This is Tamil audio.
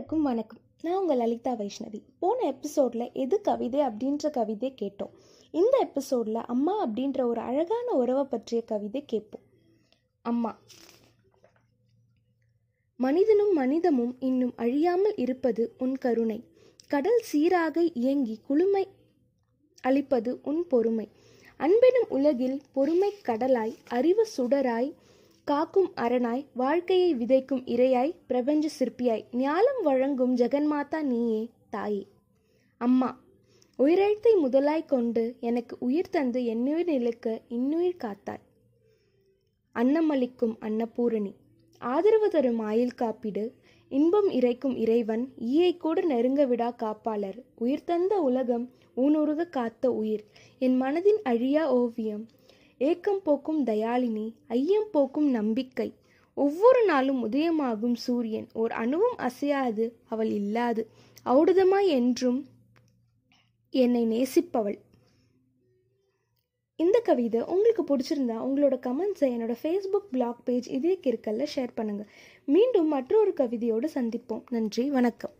அனைவருக்கும் வணக்கம். நான் உங்கள் லலிதா வைஷ்ணவி. போன எபிசோடில் எது கவிதை அப்படின்ற கவிதை கேட்டோம். இந்த எபிசோடில் அம்மா அப்படின்ற ஒரு அழகான உறவை பற்றிய கவிதை கேட்போம். அம்மா மனிதனும் மனிதமும் இன்னும் அழியாமல் இருப்பது உன் கருணை. கடல் சீராக இயங்கி குளுமை அளிப்பது உன் பொறுமை. அன்பெனும் உலகில் பொறுமை கடலாய் அறிவு சுடராய் காக்கும் அரணாய் வாழ்க்கையை விதைக்கும் இரையாய் பிரபஞ்ச சிற்பியாய் ஞாலம் வழங்கும் ஜெகன்மாதா நீயே தாயே. அம்மா உயிரெழுத்தை முதலாய் கொண்டு எனக்கு உயிர் தந்து என்னுயிர் நிலைக்க இன்னுயிர் காத்தாய். அன்னமளிக்கும் அன்னபூரணி ஆதரவு தரும் ஆயுள் காப்பீடு இன்பம் இறைக்கும் இறைவன் ஈயை கூட நெருங்க விடா காப்பாளர். உயிர் தந்த உலகம் ஊனுருக காத்த உயிர். என் மனதின் அழியா ஓவியம் ஏக்கம் போக்கும் தயாளினி ஐயம் போக்கும் நம்பிக்கை. ஒவ்வொரு நாளும் உதயமாகும் சூரியன். ஓர் அணுவும் அசையாது அவள் இல்லாது. ஔடதமாய் என்றும் என்னை நேசிப்பவள். இந்த கவிதை உங்களுக்கு பிடிச்சிருந்தா உங்களோட கமெண்ட்ஸை என்னோட ஃபேஸ்புக் பிளாக் பேஜ் இதே கிற்கல்ல ஷேர் பண்ணுங்கள் மீண்டும் மற்றொரு கவிதையோடு சந்திப்போம். நன்றி வணக்கம்.